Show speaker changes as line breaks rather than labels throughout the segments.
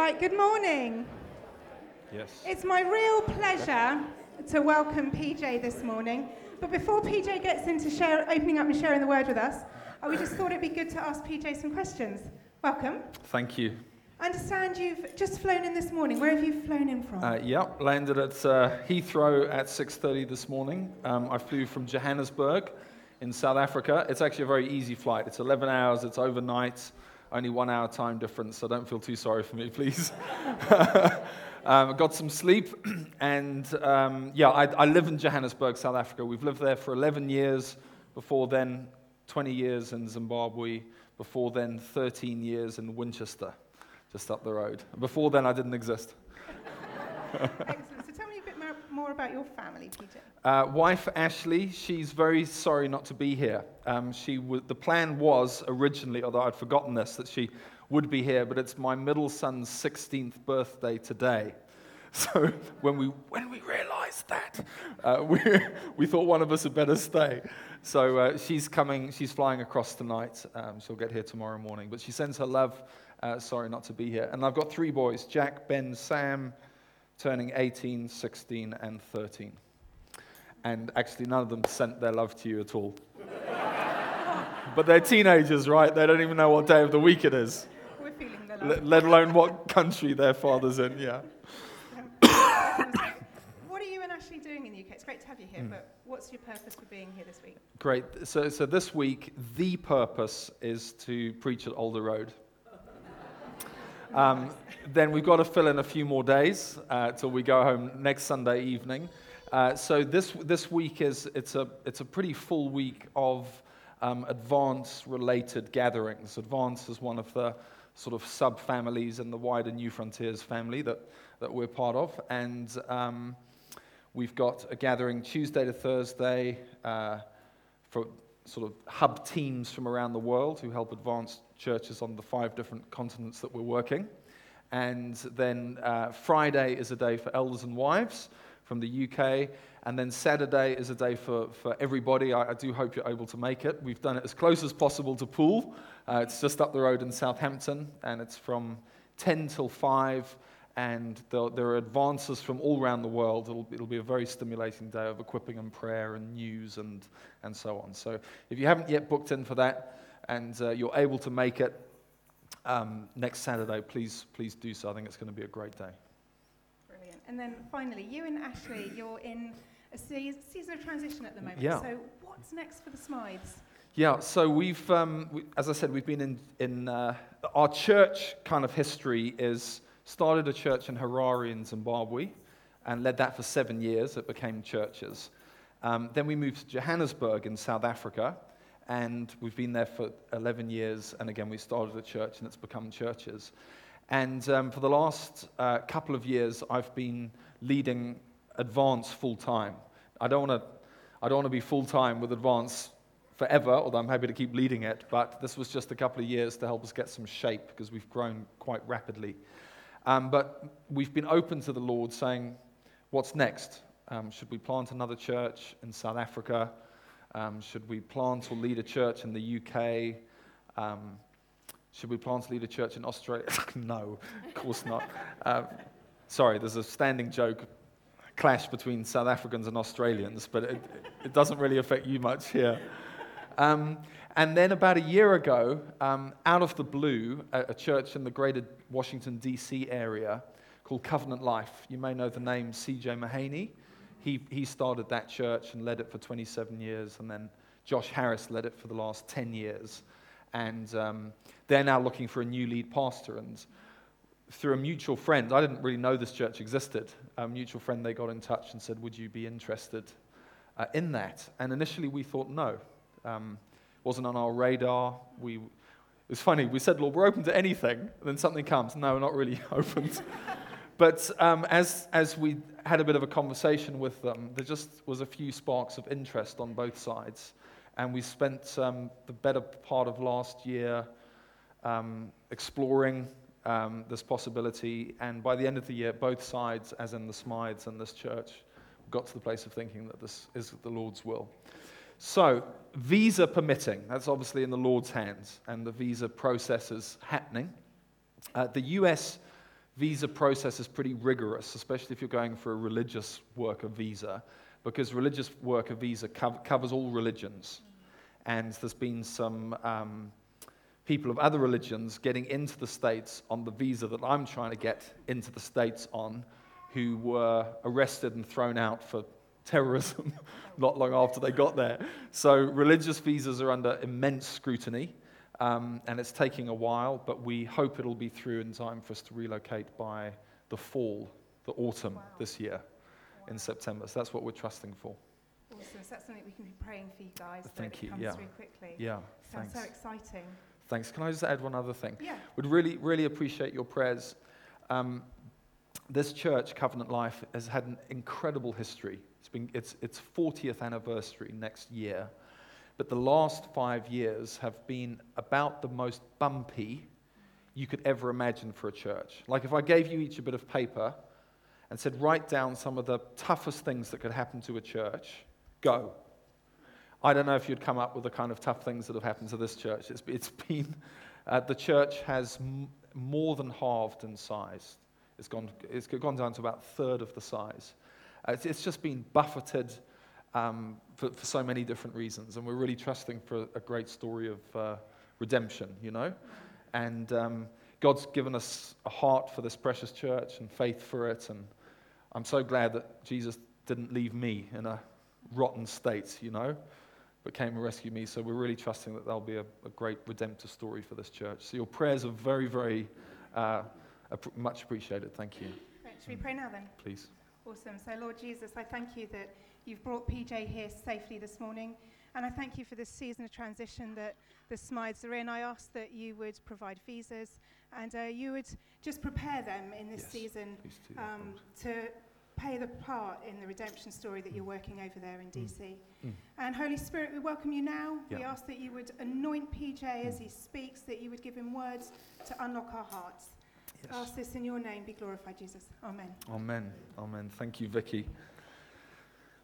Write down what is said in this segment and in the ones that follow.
Right, good morning.
Yes.
It's my real pleasure to welcome PJ this morning. But before PJ gets into share, opening up and sharing the word with us, uh, we just thought it'd be good to ask PJ some questions. Welcome.
Thank you.
I understand you've just flown in this morning. Where have you flown in from?
Uh, yep, landed at uh, Heathrow at 6:30 this morning. Um, I flew from Johannesburg in South Africa. It's actually a very easy flight. It's 11 hours. It's overnight. Only one hour time difference, so don't feel too sorry for me, please. um, I got some sleep, and um, yeah, I, I live in Johannesburg, South Africa. We've lived there for 11 years. Before then, 20 years in Zimbabwe. Before then, 13 years in Winchester, just up the road. Before then, I didn't exist.
Excellent. So tell me a bit more, about your family, PJ.
Uh, wife Ashley, she's very sorry not to be here. Um, she w- the plan was originally, although I'd forgotten this, that she would be here, but it's my middle son's 16th birthday today. So when we, when we realized that, uh, we, we thought one of us had better stay. So uh, she's coming, she's flying across tonight. Um, she'll get here tomorrow morning. But she sends her love, uh, sorry not to be here. And I've got three boys Jack, Ben, Sam, turning 18, 16, and 13 and actually none of them sent their love to you at all. but they're teenagers, right? They don't even know what day of the week it is,
We're feeling the love.
let, let alone what country their father's in. Yeah.
what are you and Ashley doing in the UK? It's great to have you here, hmm. but what's your purpose for being here this week?
Great. So, so this week, the purpose is to preach at Alder Road. Um, then we've got to fill in a few more days uh, till we go home next Sunday evening. Uh, so this this week is it's a it's a pretty full week of um, advance related gatherings. Advance is one of the sort of subfamilies in the wider New Frontiers family that that we're part of, and um, we've got a gathering Tuesday to Thursday uh, for sort of hub teams from around the world who help advance churches on the five different continents that we're working. And then uh, Friday is a day for elders and wives from the UK. And then Saturday is a day for, for everybody. I, I do hope you're able to make it. We've done it as close as possible to Poole. Uh, it's just up the road in Southampton, and it's from 10 till 5 and there are advances from all around the world. It'll, it'll, be a very stimulating day of equipping and prayer and news and, and so on. So if you haven't yet booked in for that and uh, you're able to make it um, next Saturday, please, please do so. I think it's going to be a great day.
Brilliant. And then finally, you and Ashley, you're in a se- season of transition at the moment.
Yeah.
So what's next for the Smythes?
Yeah, so we've, um, we, as I said, we've been in, in uh, our church kind of history is started a church in Harare in Zimbabwe and led that for seven years. It became churches. Um, then we moved to Johannesburg in South Africa, and we've been there for 11 years. And again, we started a church, and it's become churches. And um, for the last uh, couple of years, I've been leading Advance full time. I don't want to. I don't want to be full time with Advance forever, although I'm happy to keep leading it. But this was just a couple of years to help us get some shape because we've grown quite rapidly. Um, but we've been open to the Lord saying, what's next? Um, should we plant another church in South Africa? Um, should we plant or lead a church in the UK? Um, should we plant or lead a church in Australia? no, of course not. Uh, sorry, there's a standing joke clash between South Africans and Australians, but it, it doesn't really affect you much here. Um, and then about a year ago, um, out of the blue, a, a, church in the greater Washington, D.C. area called Covenant Life. You may know the name C.J. Mahaney. He, he started that church and led it for 27 years, and then Josh Harris led it for the last 10 years. And um, they're now looking for a new lead pastor. And through a mutual friend, I didn't really know this church existed. A mutual friend, they got in touch and said, Would you be interested uh, in that? And initially we thought no. Um, wasn't on our radar. We, it was funny. We said, Lord, we're open to anything. And then something comes. No, we're not really open. But um, as, as we had a bit of a conversation with them, there just was a few sparks of interest on both sides. And we spent um, the better part of last year um, exploring um, this possibility. And by the end of the year, both sides, as in the Smythes and this church, got to the place of thinking that this is the Lord's will. So, visa permitting, that's obviously in the Lord's hands, and the visa process is happening. Uh, the US visa process is pretty rigorous, especially if you're going for a religious worker visa, because religious worker visa cov- covers all religions. And there's been some um, people of other religions getting into the States on the visa that I'm trying to get into the States on who were arrested and thrown out for terrorism not long after they got there. So religious visas are under immense scrutiny. Um, and it's taking a while, but we hope it'll be through in time for us to relocate by the fall, the autumn wow. this year wow. in September. So that's what we're trusting for.
Awesome. So that's something we can be praying for you guys.
Thank
that
you.
It comes
yeah.
through quickly.
Yeah.
Sounds
thanks.
so exciting.
Thanks. Can I just add one other thing?
Yeah.
Would really, really appreciate your prayers. Um, this church, Covenant Life, has had an incredible history. It's been its its 40th anniversary next year. But the last five years have been about the most bumpy you could ever imagine for a church. Like if I gave you each a bit of paper and said, write down some of the toughest things that could happen to a church, go. I don't know if you'd come up with the kind of tough things that have happened to this church. It's, it's been, uh, the church has m- more than halved in size. It's gone, it's gone down to about a third of the size. Uh, it's, it's just been buffeted um, for, for, so many different reasons. And we're really trusting for a great story of uh, redemption, you know? And um, God's given us a heart for this precious church and faith for it. And I'm so glad that Jesus didn't leave me in a rotten state, you know, but came and rescued me. So we're really trusting that there'll be a, a great redemptive story for this church. So your prayers are very, very uh, much appreciated. Thank you.
Right, should we pray now then?
Please.
Awesome. So, Lord Jesus, I thank you that you've brought PJ here safely this morning. And I thank you for this season of transition that the Smythes are in. I ask that you would provide visas and uh, you would just prepare them in this
yes,
season um, to pay the part in the redemption story that you're working over there in DC. Mm. Mm. And Holy Spirit, we welcome you now. Yeah. We ask that you would anoint PJ mm. as he speaks, that you would give him words to unlock our hearts. Yes. Ask this in your name. Be glorified, Jesus. Amen.
Amen. Amen. Thank you, Vicky.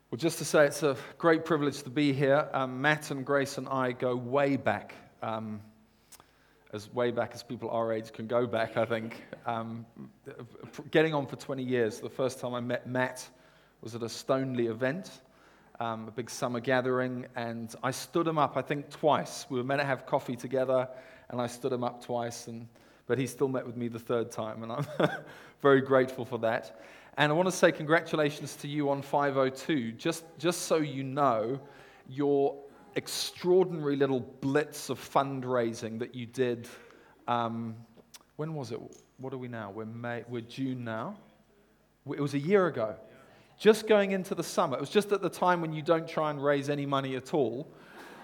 Well, just to say, it's a great privilege to be here. Um, Matt and Grace and I go way back, um, as way back as people our age can go back, I think. Um, getting on for 20 years. The first time I met Matt was at a Stoneleigh event, um, a big summer gathering, and I stood him up, I think, twice. We were meant to have coffee together, and I stood him up twice. And but he still met with me the third time, and I'm very grateful for that. And I want to say congratulations to you on 502. Just, just so you know, your extraordinary little blitz of fundraising that you did. Um, when was it? What are we now? We're, May, we're June now. It was a year ago. Just going into the summer. It was just at the time when you don't try and raise any money at all.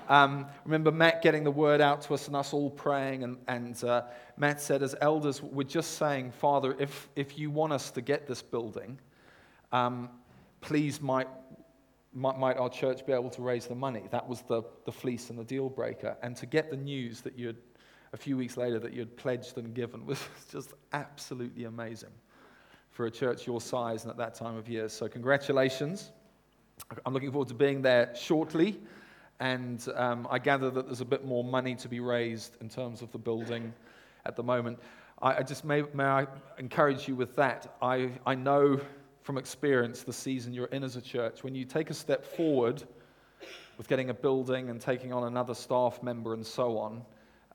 Um, remember Matt getting the word out to us and us all praying. And, and uh, Matt said, as elders, we're just saying, Father, if, if you want us to get this building, um, please might, might, might, our church be able to raise the money? That was the, the fleece and the deal breaker. And to get the news that you'd, a few weeks later, that you'd pledged and given was just absolutely amazing for a church your size and at that time of year. So, congratulations. I'm looking forward to being there shortly. And um, I gather that there's a bit more money to be raised in terms of the building at the moment. I, I just may, may I encourage you with that. I, I know from experience the season you're in as a church, when you take a step forward with getting a building and taking on another staff member and so on,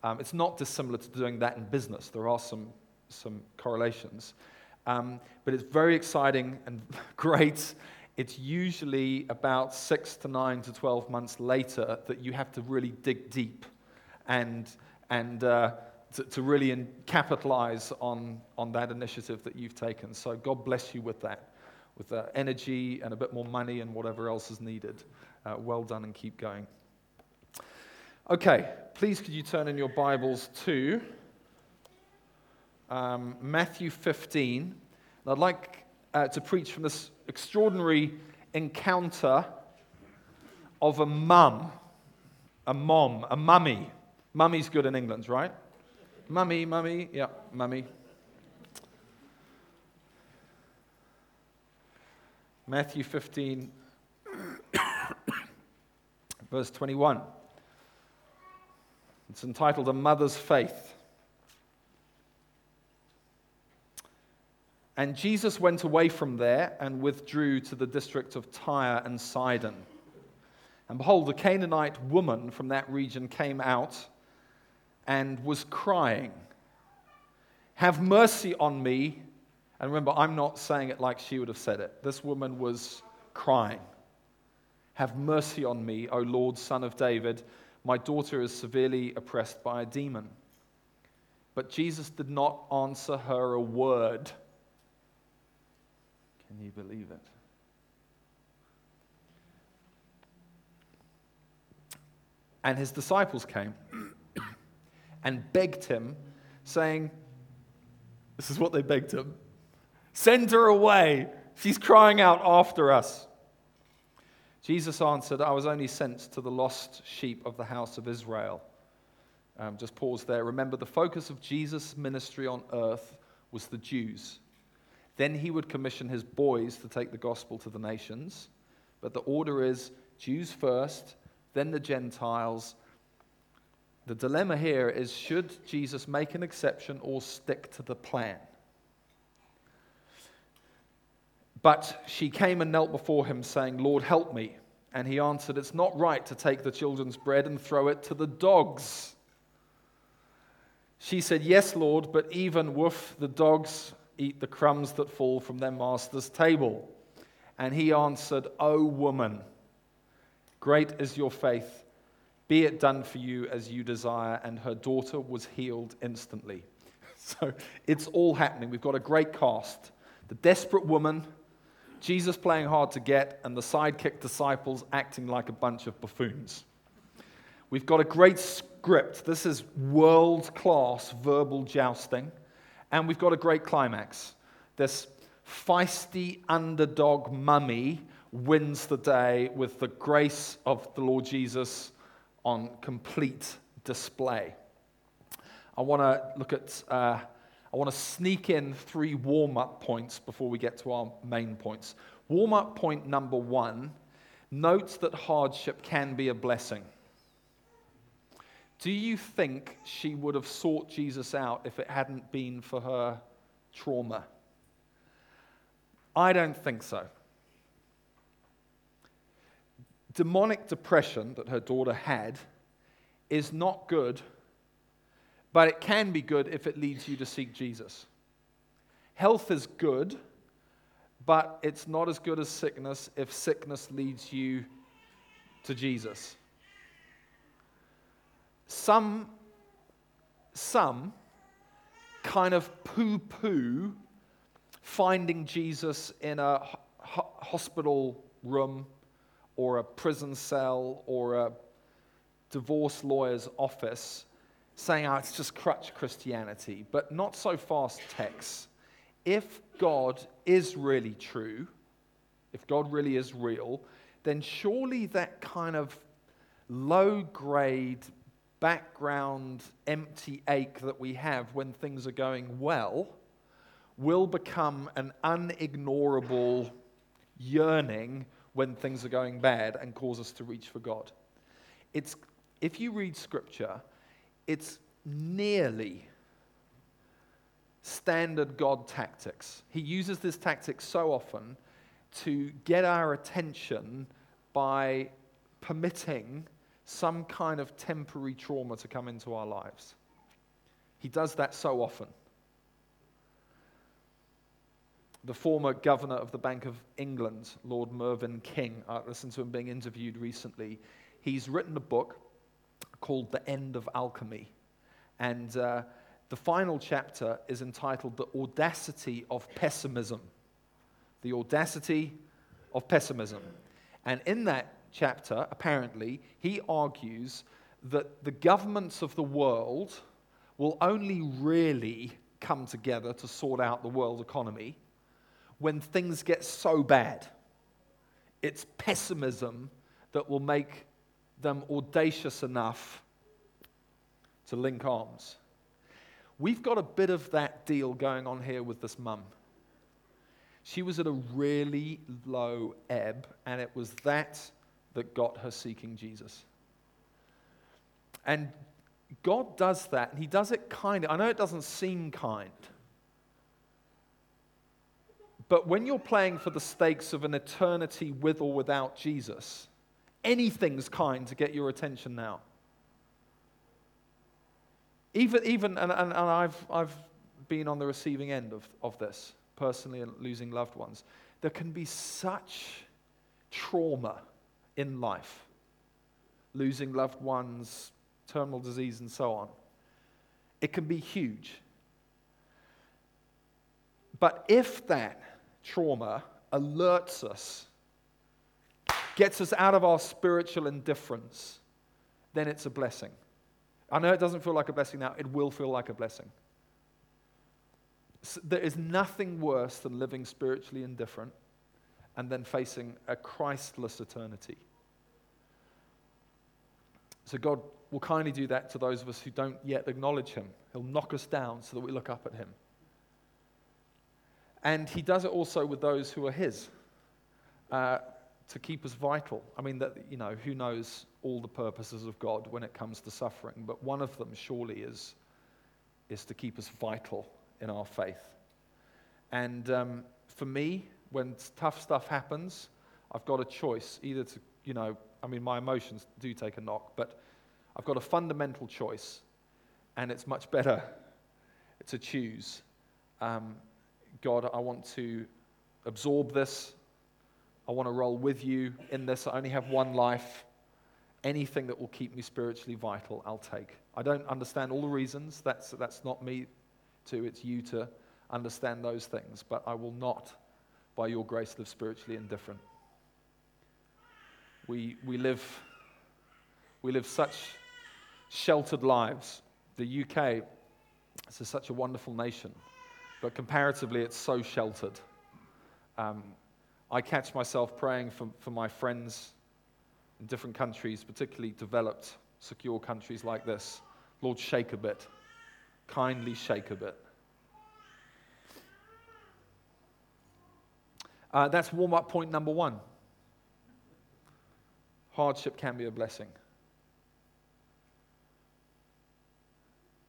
um, it's not dissimilar to doing that in business. There are some, some correlations. Um, but it's very exciting and great it's usually about six to nine to 12 months later that you have to really dig deep and, and uh, to, to, really in, capitalize on, on that initiative that you've taken. So God bless you with that, with energy and a bit more money and whatever else is needed. Uh, well done and keep going. Okay, please could you turn in your Bibles to um, Matthew 15. And I'd like uh, to preach from this extraordinary encounter of a mum, a mom, a mummy. Mummy's good in England, right? Mummy, mummy, yeah, mummy. Matthew 15, verse 21. It's entitled A Mother's Faith. And Jesus went away from there and withdrew to the district of Tyre and Sidon. And behold, a Canaanite woman from that region came out and was crying, Have mercy on me. And remember, I'm not saying it like she would have said it. This woman was crying, Have mercy on me, O Lord, son of David. My daughter is severely oppressed by a demon. But Jesus did not answer her a word. Can you believe it? And his disciples came and begged him, saying, This is what they begged him send her away. She's crying out after us. Jesus answered, I was only sent to the lost sheep of the house of Israel. Um, just pause there. Remember, the focus of Jesus' ministry on earth was the Jews. Then he would commission his boys to take the gospel to the nations. But the order is Jews first, then the Gentiles. The dilemma here is should Jesus make an exception or stick to the plan? But she came and knelt before him, saying, Lord, help me. And he answered, It's not right to take the children's bread and throw it to the dogs. She said, Yes, Lord, but even woof, the dogs eat the crumbs that fall from their master's table. And he answered, O woman, great is your faith. Be it done for you as you desire. And her daughter was healed instantly. So it's all happening. We've got a great cast. The desperate woman, Jesus playing hard to get, and the sidekick disciples acting like a bunch of buffoons. We've got a great script. This is world class verbal jousting. And we've got a great climax. This feisty underdog mummy wins the day with the grace of the Lord Jesus on complete display. I want to look at, uh, I want to sneak in three warm up points before we get to our main points. Warm up point number one notes that hardship can be a blessing. Do you think she would have sought Jesus out if it hadn't been for her trauma? I don't think so. Demonic depression that her daughter had is not good, but it can be good if it leads you to seek Jesus. Health is good, but it's not as good as sickness if sickness leads you to Jesus. Some, some kind of poo poo finding Jesus in a ho- hospital room or a prison cell or a divorce lawyer's office saying, oh, it's just crutch Christianity, but not so fast Tex. If God is really true, if God really is real, then surely that kind of low grade background empty ache that we have when things are going well will become an unignorable yearning when things are going bad and cause us to reach for God. It's, if you read scripture, it's nearly standard God tactics. He uses this tactic so often to get our attention by permitting some kind of temporary trauma to come into our lives. He does that so often. The former governor of the Bank of England, Lord Mervyn King, I listened to him being interviewed recently. He's written a book called The End of Alchemy. And uh, the final chapter is entitled The Audacity of Pessimism. The Audacity of Pessimism. And in that chapter, apparently, he argues that the governments of the world will only really come together to sort out the world economy when things get so bad. It's pessimism that will make them audacious enough to link arms. We've got a bit of that deal going on here with this mum. She was at a really low ebb, and it was that that got her seeking Jesus. And God does that, and He does it kind I know it doesn't seem kind, But when you're playing for the stakes of an eternity with or without Jesus, anything's kind to get your attention now. Even, even and, and, and I've, I've been on the receiving end of, of this personally and losing loved ones. There can be such trauma in life losing loved ones, terminal disease, and so on. It can be huge. But if that trauma alerts us, gets us out of our spiritual indifference, then it's a blessing. I know it doesn't feel like a blessing now, it will feel like a blessing. There is nothing worse than living spiritually indifferent and then facing a Christless eternity. So God will kindly do that to those of us who don't yet acknowledge Him. He'll knock us down so that we look up at Him. And He does it also with those who are His uh, to keep us vital. I mean, that, you know, who knows all the purposes of God when it comes to suffering, but one of them surely is, is to keep us vital in our faith. And um, for me, when tough stuff happens, I've got a choice either to, you know, I mean, my emotions do take a knock, but I've got a fundamental choice, and it's much better to choose. Um, God, I want to absorb this. I want to roll with you in this. I only have one life. Anything that will keep me spiritually vital, I'll take. I don't understand all the reasons. That's, that's not me to, it's you to understand those things. But I will not, by your grace, live spiritually indifferent. We, we, live, we live such sheltered lives. The UK is such a wonderful nation, but comparatively, it's so sheltered. Um, I catch myself praying for, for my friends in different countries, particularly developed, secure countries like this. Lord, shake a bit. Kindly shake a bit. Uh, that's warm up point number one. Hardship can be a blessing.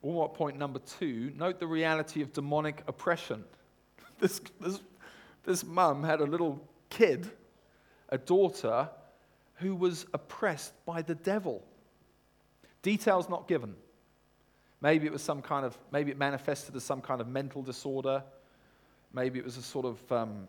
Up point number two note the reality of demonic oppression. This, this, this mum had a little kid, a daughter, who was oppressed by the devil. Details not given. Maybe it was some kind of, maybe it manifested as some kind of mental disorder. Maybe it was a sort of um,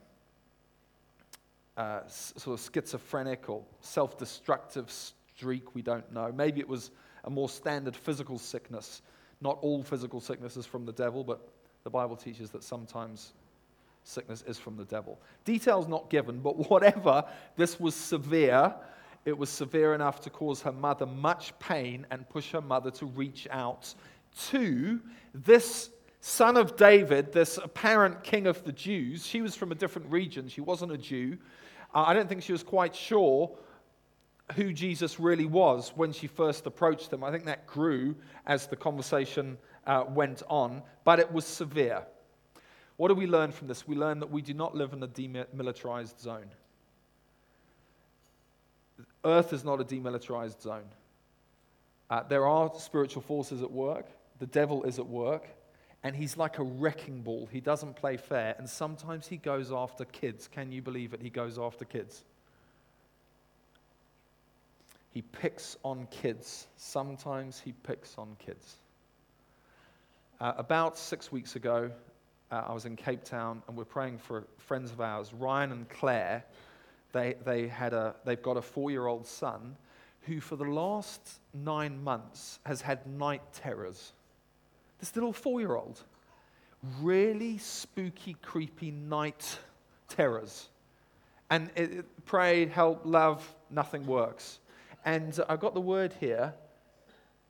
uh, sort of schizophrenic or self destructive streak, we don't know. Maybe it was a more standard physical sickness. Not all physical sickness is from the devil, but the Bible teaches that sometimes sickness is from the devil. Details not given, but whatever, this was severe. It was severe enough to cause her mother much pain and push her mother to reach out to this son of David, this apparent king of the Jews. She was from a different region, she wasn't a Jew. I don't think she was quite sure who Jesus really was when she first approached him. I think that grew as the conversation uh, went on, but it was severe. What do we learn from this? We learn that we do not live in a demilitarized zone. Earth is not a demilitarized zone. Uh, there are spiritual forces at work, the devil is at work and he's like a wrecking ball. He doesn't play fair, and sometimes he goes after kids. Can you believe it? He goes after kids. He picks on kids. Sometimes he picks on kids. Uh, about six weeks ago, uh, I was in Cape Town and we're praying for friends of ours, Ryan and Claire. They, they had a, they've got a four year old son who, for the last nine months, has had night terrors this little four year old. Really spooky, creepy night terrors. And it, it, help, love, nothing works. And I got the word here.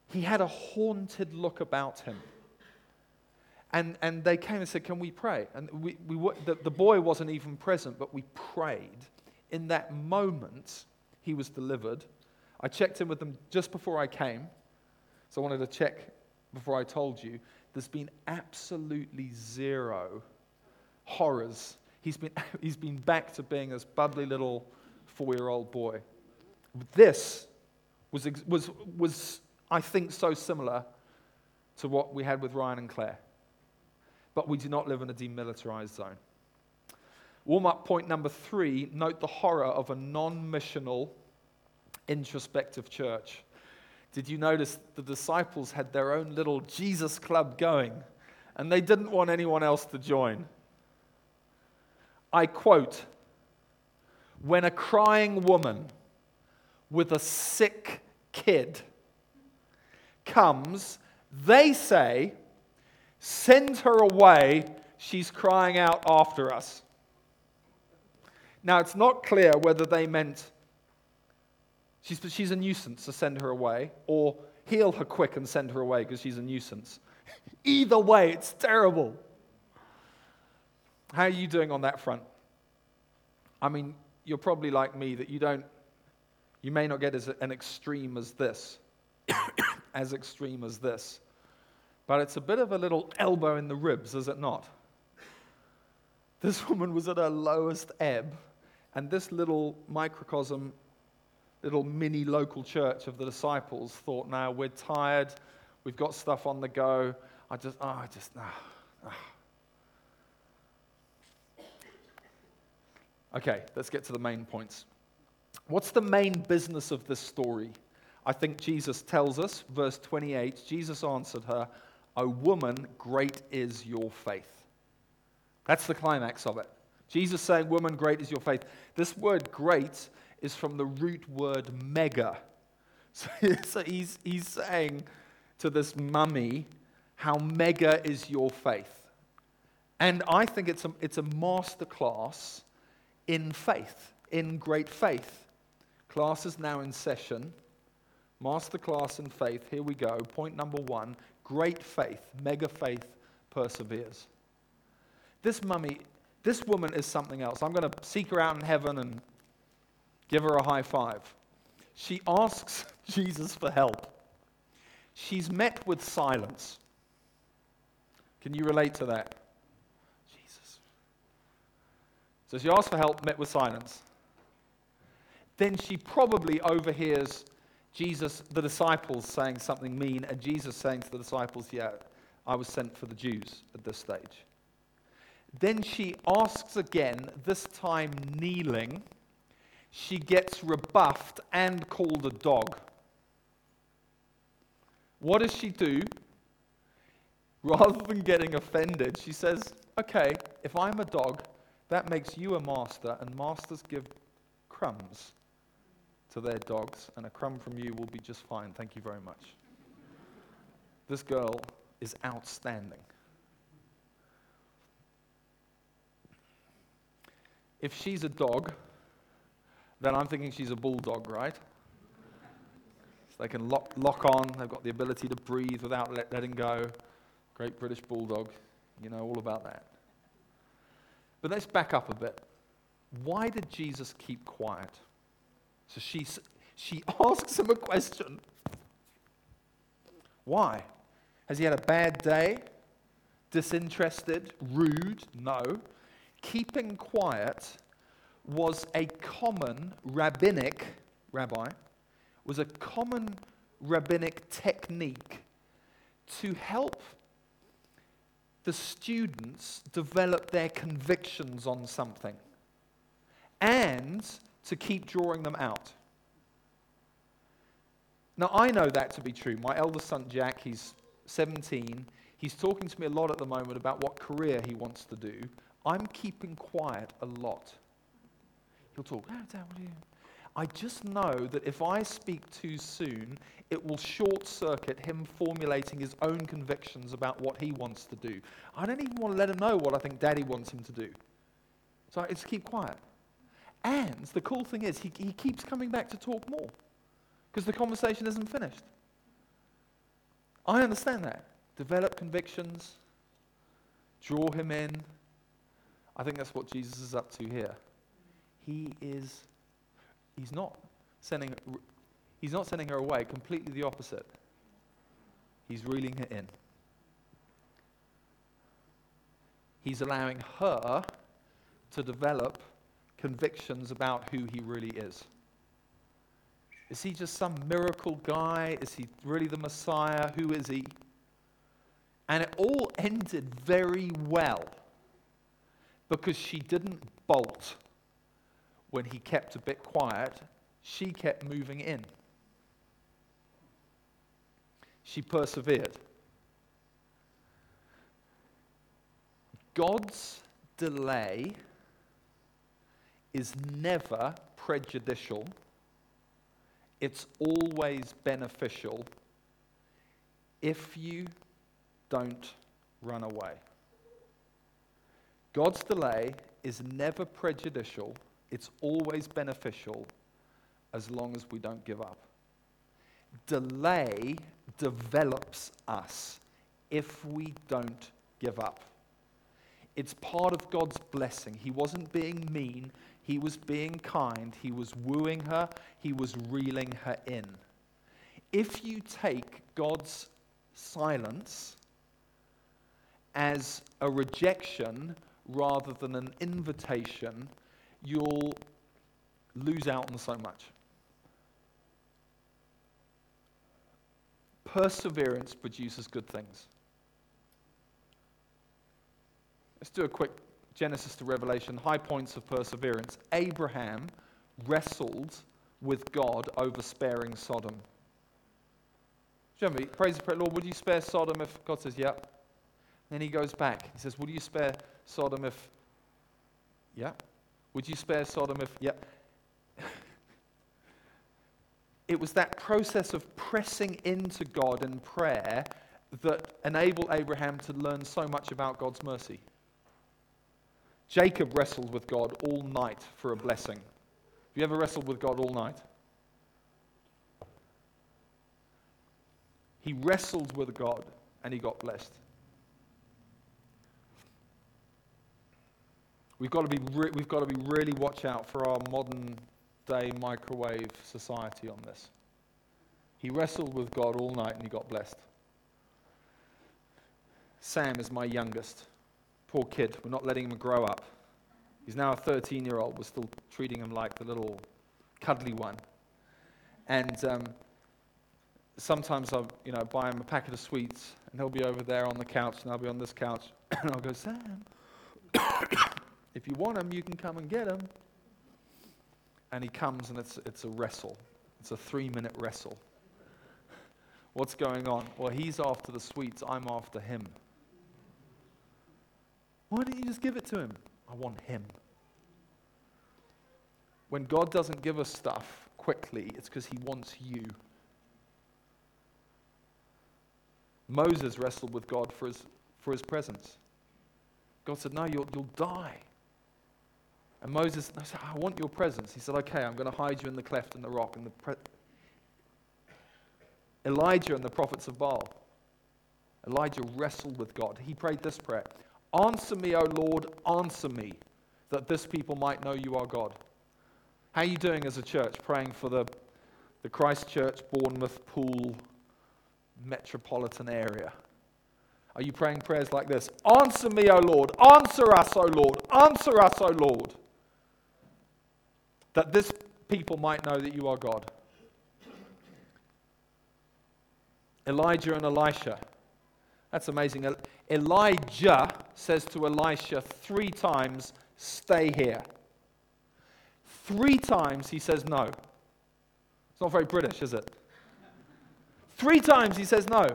He had a haunted look about him. And, and they came and said, Can we pray? And we, we, the, the boy wasn't even present, but we prayed. In that moment, he was delivered. I checked in with them just before I came. So I wanted to check before I told you, there's been absolutely zero horrors. He's been, he's been back to being this bubbly little four year old boy. This was, was, was, I think, so similar to what we had with Ryan and Claire. But we do not live in a demilitarized zone. Warm up point number three note the horror of a non missional, introspective church. Did you notice the disciples had their own little Jesus club going and they didn't want anyone else to join? I quote When a crying woman with a sick kid comes, they say, Send her away, she's crying out after us. Now, it's not clear whether they meant she's, she's a nuisance, so send her away, or heal her quick and send her away because she's a nuisance. Either way, it's terrible. How are you doing on that front? I mean, you're probably like me that you don't, you may not get as an extreme as this, as extreme as this. But it's a bit of a little elbow in the ribs, is it not? This woman was at her lowest ebb, and this little microcosm, little mini local church of the disciples thought, now we're tired, we've got stuff on the go. I just, oh, I just, ah, ah. Okay, let's get to the main points. What's the main business of this story? I think Jesus tells us, verse 28, Jesus answered her, O woman, great is your faith. That's the climax of it. Jesus saying, Woman, great is your faith. This word great is from the root word mega. So, so he's, he's saying to this mummy, How mega is your faith? And I think it's a, it's a masterclass in faith, in great faith. Class is now in session. Masterclass in faith. Here we go. Point number one great faith, mega faith perseveres. This mummy, this woman is something else. I'm going to seek her out in heaven and give her a high five. She asks Jesus for help. She's met with silence. Can you relate to that? Jesus. So she asks for help, met with silence. Then she probably overhears Jesus, the disciples saying something mean, and Jesus saying to the disciples, Yeah, I was sent for the Jews at this stage. Then she asks again, this time kneeling. She gets rebuffed and called a dog. What does she do? Rather than getting offended, she says, Okay, if I'm a dog, that makes you a master, and masters give crumbs to their dogs, and a crumb from you will be just fine. Thank you very much. This girl is outstanding. If she's a dog, then I'm thinking she's a bulldog, right? So they can lock, lock on, they've got the ability to breathe without let, letting go. Great British bulldog, you know all about that. But let's back up a bit. Why did Jesus keep quiet? So she, she asks him a question. Why? Has he had a bad day? Disinterested? Rude? No. Keeping quiet was a common rabbinic, rabbi, was a common rabbinic technique to help the students develop their convictions on something and to keep drawing them out. Now, I know that to be true. My eldest son, Jack, he's 17. He's talking to me a lot at the moment about what career he wants to do. I'm keeping quiet a lot. Talk, oh, Dad, what are you? I just know that if I speak too soon, it will short circuit him formulating his own convictions about what he wants to do. I don't even want to let him know what I think Daddy wants him to do. So I just keep quiet. And the cool thing is, he, he keeps coming back to talk more because the conversation isn't finished. I understand that. Develop convictions, draw him in. I think that's what Jesus is up to here. He is, he's not sending, he's not sending her away, completely the opposite. He's reeling her in. He's allowing her to develop convictions about who he really is. Is he just some miracle guy? Is he really the Messiah? Who is he? And it all ended very well. because she didn't bolt when he kept a bit quiet, she kept moving in. She persevered. God's delay is never prejudicial, it's always beneficial if you don't run away. God's delay is never prejudicial, it's always beneficial as long as we don't give up. Delay develops us if we don't give up. It's part of God's blessing. He wasn't being mean, he was being kind, he was wooing her, he was reeling her in. If you take God's silence as a rejection rather than an invitation, you'll lose out on so much. Perseverance produces good things. Let's do a quick Genesis to Revelation, high points of perseverance. Abraham wrestled with God over sparing Sodom. Remember, praise the Lord, would you spare Sodom if God says, yep? Then he goes back. He says, Would you spare Sodom if. Yeah? Would you spare Sodom if. Yeah? it was that process of pressing into God in prayer that enabled Abraham to learn so much about God's mercy. Jacob wrestled with God all night for a blessing. Have you ever wrestled with God all night? He wrestled with God and he got blessed. We've got to be, re- we've got to be really watch out for our modern day microwave society on this. He wrestled with God all night and he got blessed. Sam is my youngest. Poor kid. We're not letting him grow up. He's now a 13 year old. We're still treating him like the little cuddly one. And um, sometimes I'll you know, buy him a packet of sweets and he'll be over there on the couch and I'll be on this couch and I'll go, Sam. If you want him, you can come and get him. And he comes, and it's, it's a wrestle. It's a three minute wrestle. What's going on? Well, he's after the sweets, I'm after him. Why don't you just give it to him? I want him. When God doesn't give us stuff quickly, it's because he wants you. Moses wrestled with God for his, for his presence. God said, No, you'll, you'll die. And Moses said, I want your presence. He said, Okay, I'm going to hide you in the cleft in the rock. And the pre- Elijah and the prophets of Baal. Elijah wrestled with God. He prayed this prayer Answer me, O Lord, answer me, that this people might know you are God. How are you doing as a church praying for the, the Christchurch, Bournemouth, Poole metropolitan area? Are you praying prayers like this? Answer me, O Lord. Answer us, O Lord. Answer us, O Lord that this people might know that you are God. Elijah and Elisha. That's amazing. Elijah says to Elisha three times, Stay here. Three times he says no. It's not very British, is it? Three times he says no.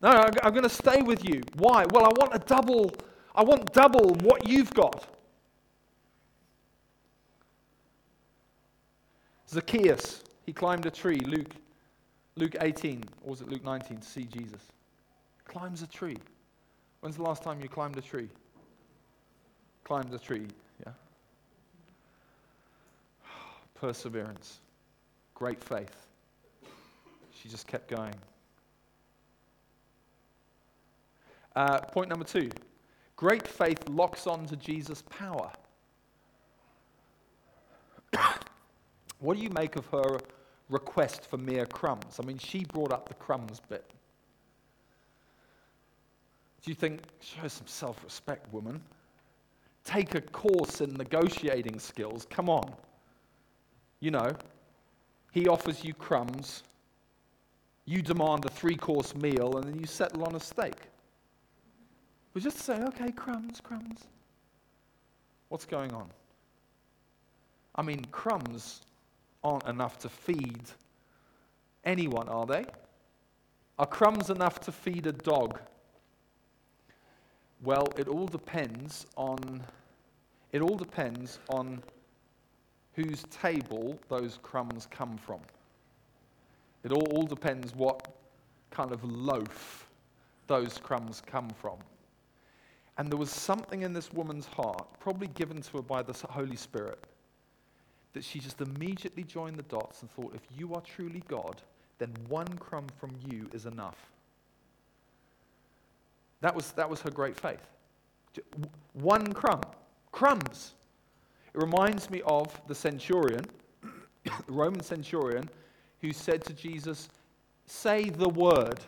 No, I'm going to stay with you. Why? Well, I want a double. I want double what you've got. Zacchaeus, he climbed a tree. Luke, Luke 18, or was it Luke 19, to see Jesus. Climbs a tree. When's the last time you climbed a tree? Climbed a tree, yeah. Perseverance, great faith. She just kept going. Uh, point number two great faith locks on to Jesus' power. What do you make of her request for mere crumbs? I mean, she brought up the crumbs bit. Do you think, show some self respect, woman? Take a course in negotiating skills. Come on. You know, he offers you crumbs, you demand a three course meal, and then you settle on a steak. was just say, okay, crumbs, crumbs. What's going on? I mean, crumbs aren't enough to feed anyone, are they? Are crumbs enough to feed a dog? Well, it all depends on it all depends on whose table those crumbs come from. It all, all depends what kind of loaf those crumbs come from. And there was something in this woman's heart, probably given to her by the Holy Spirit, that she just immediately joined the dots and thought, if you are truly God, then one crumb from you is enough. That was, that was her great faith. One crumb. Crumbs. It reminds me of the centurion, the Roman centurion, who said to Jesus, Say the word,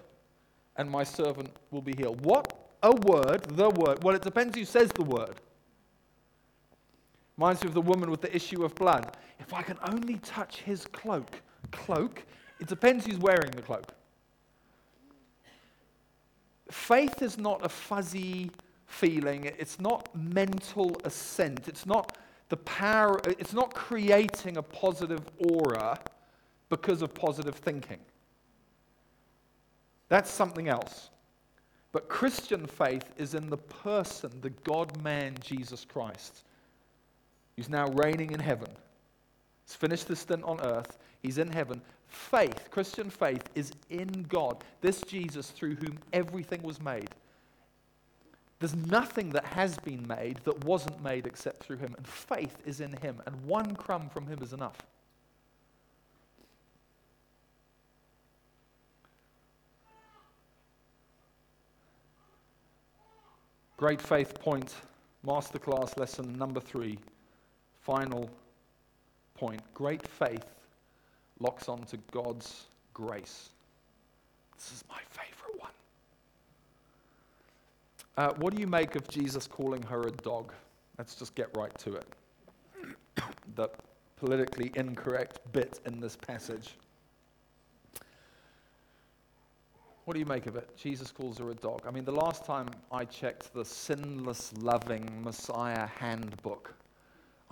and my servant will be healed. What? A word, the word. Well, it depends who says the word. Reminds me of the woman with the issue of blood. If I can only touch his cloak, cloak, it depends who's wearing the cloak. Faith is not a fuzzy feeling, it's not mental assent, it's not the power, it's not creating a positive aura because of positive thinking. That's something else. But Christian faith is in the person, the God man, Jesus Christ, who's now reigning in heaven. He's finished the stint on earth, he's in heaven. Faith, Christian faith, is in God, this Jesus through whom everything was made. There's nothing that has been made that wasn't made except through him. And faith is in him. And one crumb from him is enough. Great faith point, masterclass lesson number three, final point. Great faith locks onto God's grace. This is my favorite one. Uh, what do you make of Jesus calling her a dog? Let's just get right to it. the politically incorrect bit in this passage. What do you make of it? Jesus calls her a dog. I mean, the last time I checked the sinless, loving Messiah handbook,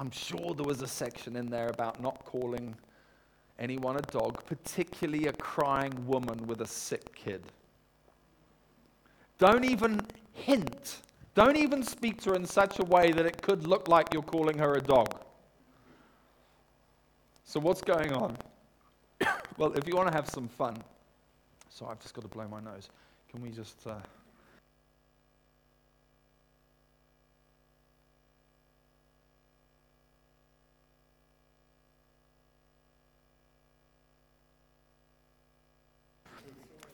I'm sure there was a section in there about not calling anyone a dog, particularly a crying woman with a sick kid. Don't even hint. Don't even speak to her in such a way that it could look like you're calling her a dog. So, what's going on? well, if you want to have some fun, so I've just got to blow my nose. Can we just. Uh,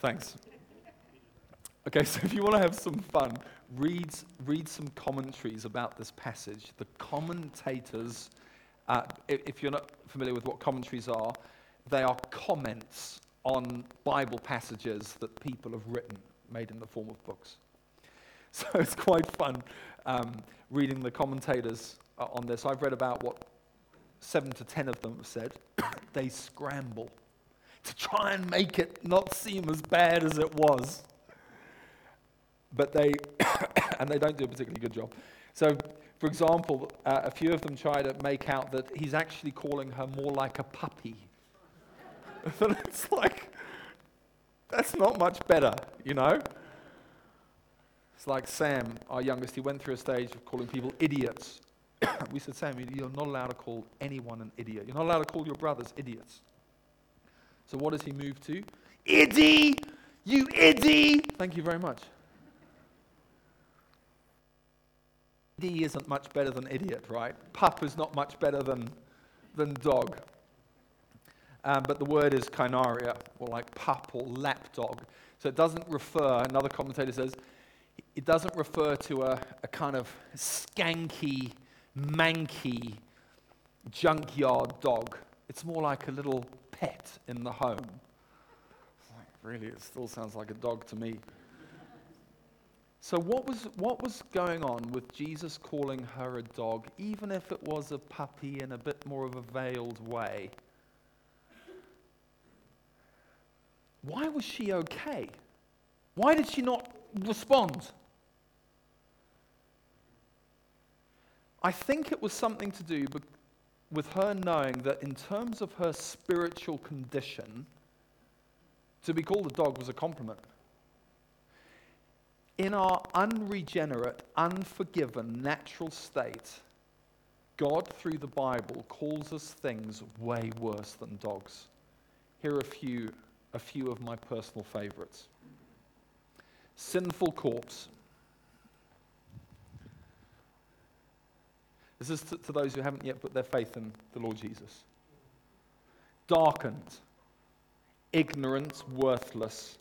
Thanks. Okay, so if you want to have some fun, read, read some commentaries about this passage. The commentators, uh, if you're not familiar with what commentaries are, they are comments on Bible passages that people have written, made in the form of books. So it's quite fun um, reading the commentators uh, on this. I've read about what seven to ten of them have said. they scramble to try and make it not seem as bad as it was but they, and they don't do a particularly good job. So, for example, uh, a few of them try to make out that he's actually calling her more like a puppy. But it's like, that's not much better, you know? It's like Sam, our youngest, he went through a stage of calling people idiots. we said, Sam, you're not allowed to call anyone an idiot. You're not allowed to call your brothers idiots. So what does he move to? Iddy! You iddy! Thank you very much. D isn't much better than idiot, right? Pup is not much better than, than dog. Um, but the word is kinaria, or like pup or lapdog. So it doesn't refer, another commentator says, it doesn't refer to a, a kind of skanky, manky, junkyard dog. It's more like a little pet in the home. Really, it still sounds like a dog to me. So, what was, what was going on with Jesus calling her a dog, even if it was a puppy in a bit more of a veiled way? Why was she okay? Why did she not respond? I think it was something to do with her knowing that, in terms of her spiritual condition, to be called a dog was a compliment. In our unregenerate, unforgiven natural state, God, through the Bible, calls us things way worse than dogs. Here are a few, a few of my personal favorites sinful corpse. This is to, to, those who haven't yet put their faith in the Lord Jesus. Darkened, ignorant, worthless,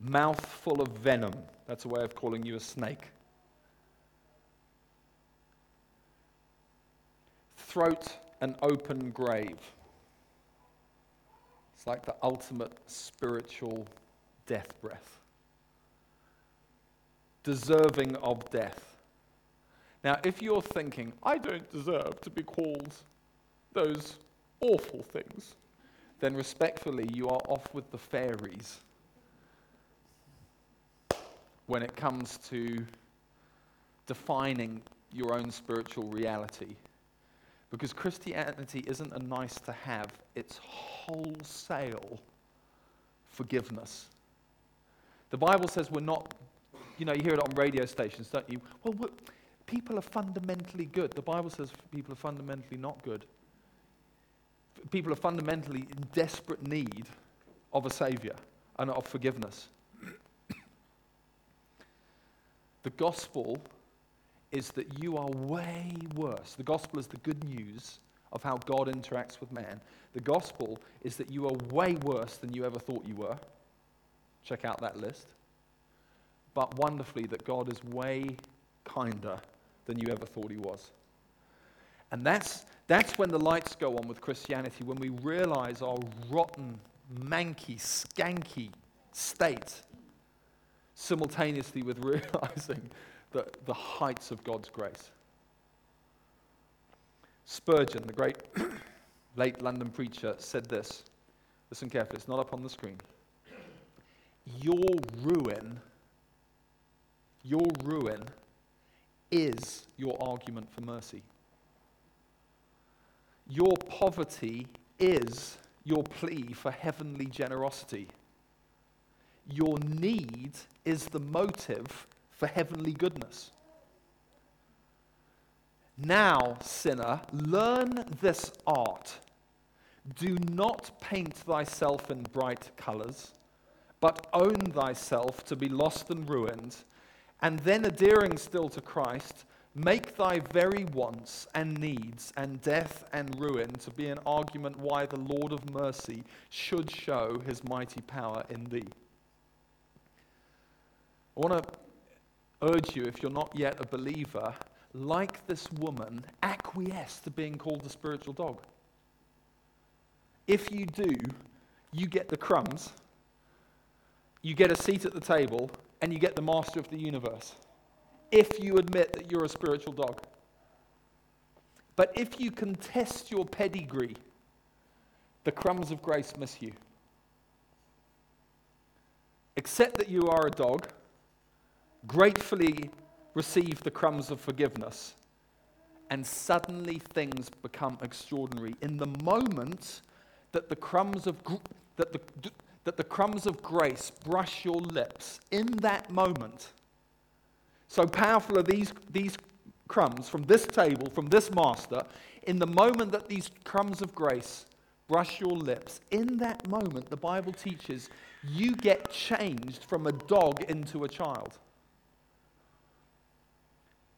mouth full of venom. That's a way of calling you a snake. Throat an open grave. It's like the ultimate spiritual death breath. Deserving of death. Now, if you're thinking, I don't deserve to be called those awful things, then respectfully, you are off with the fairies when it comes to defining your own spiritual reality. Because Christianity isn't a nice to have, it's wholesale forgiveness. The Bible says we're not, you know, you hear it on radio stations, don't you? Well, people are fundamentally good. The Bible says people are fundamentally not good. People are fundamentally in desperate need of a Savior and of forgiveness. the gospel is that you are way worse. The gospel is the good news of how God interacts with man. The gospel is that you are way worse than you ever thought you were. Check out that list. But wonderfully, that God is way kinder than you ever thought he was. And that's, that's when the lights go on with Christianity, when we realize our rotten, manky, skanky state, simultaneously with realizing the, the heights of God's grace. Spurgeon, the great late London preacher, said this. Listen carefully, it's not up on the screen. Your ruin, your ruin is your argument for mercy. Your poverty is your plea for heavenly generosity. Your need is the motive for heavenly goodness. Now, sinner, learn this art. Do not paint thyself in bright colors, but own thyself to be lost and ruined and then adhering still to Christ, make thy very wants and needs and death and ruin to be an argument why the Lord of mercy should show his mighty power in thee. I want to urge you, if you're not yet a believer, like this woman, acquiesce to being called a spiritual dog. If you do, you get the crumbs, you get a seat at the table, and you get the master of the universe if you admit that you're a spiritual dog. But if you contest your pedigree, the crumbs of grace miss you. Accept that you are a dog, gratefully receive the crumbs of forgiveness, and suddenly things become extraordinary. In the moment that the crumbs of that the that the crumbs of grace brush your lips in that moment. So powerful are these, these crumbs from this table, from this master, in the moment that these crumbs of grace brush your lips, in that moment, the Bible teaches you get changed from a dog into a child.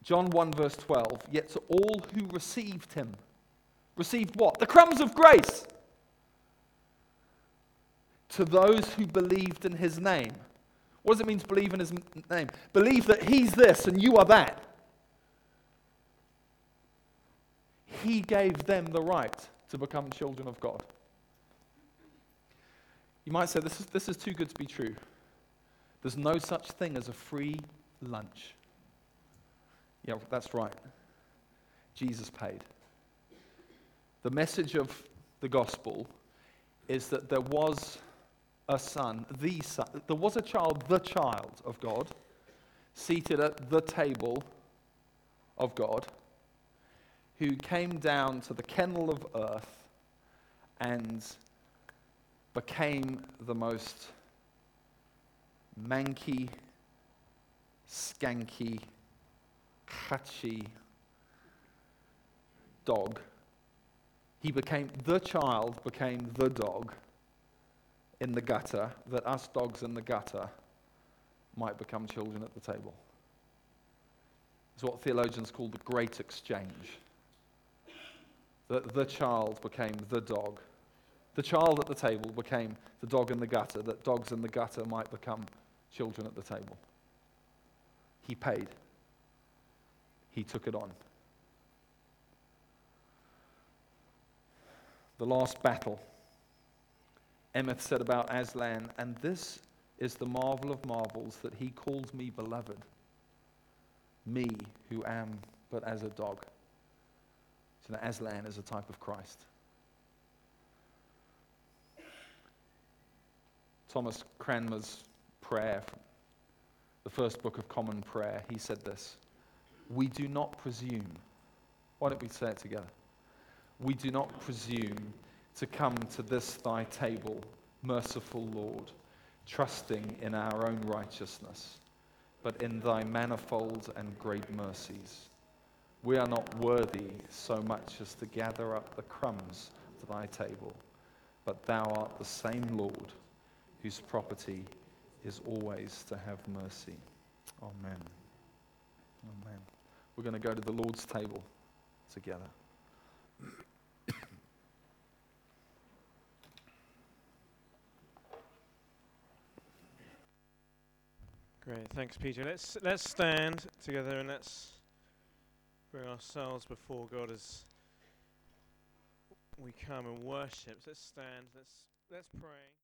John 1, verse 12. Yet to all who received him, received what? The crumbs of grace to those who believed in his name. What does it mean to believe in his name? Believe that he's this and you are that. He gave them the right to become children of God. You might say, this is, this is too good to be true. There's no such thing as a free lunch. Yeah, that's right. Jesus paid. The message of the gospel is that there was a son, the son. There was a child, the child of God, seated at the table of God, who came down to the kennel of earth and became the most manky, skanky, hatchy dog. He became, the child became the dog in the gutter, that us dogs in the gutter might become children at the table. It's what theologians call the great exchange. That the child became the dog. The child at the table became the dog in the gutter, that dogs in the gutter might become children at the table. He paid, he took it on. The last battle. Emeth said about Aslan, and this is the marvel of marvels that he calls me beloved, me who am but as a dog. So that Aslan is a type of Christ. Thomas Cranmer's prayer, the first book of Common Prayer, he said this We do not presume. Why don't we say it together? We do not presume to come to this thy table, merciful Lord, trusting in our own righteousness, but in thy manifold and great mercies. We are not worthy so much as to gather up the crumbs to thy table, but thou art the same Lord whose property is always to have mercy. Amen. Amen. We're going to go to the Lord's table together.
Great, thanks, Peter. Let's let's stand together and let's bring ourselves before God as we come and worship. Let's stand. Let's let's pray.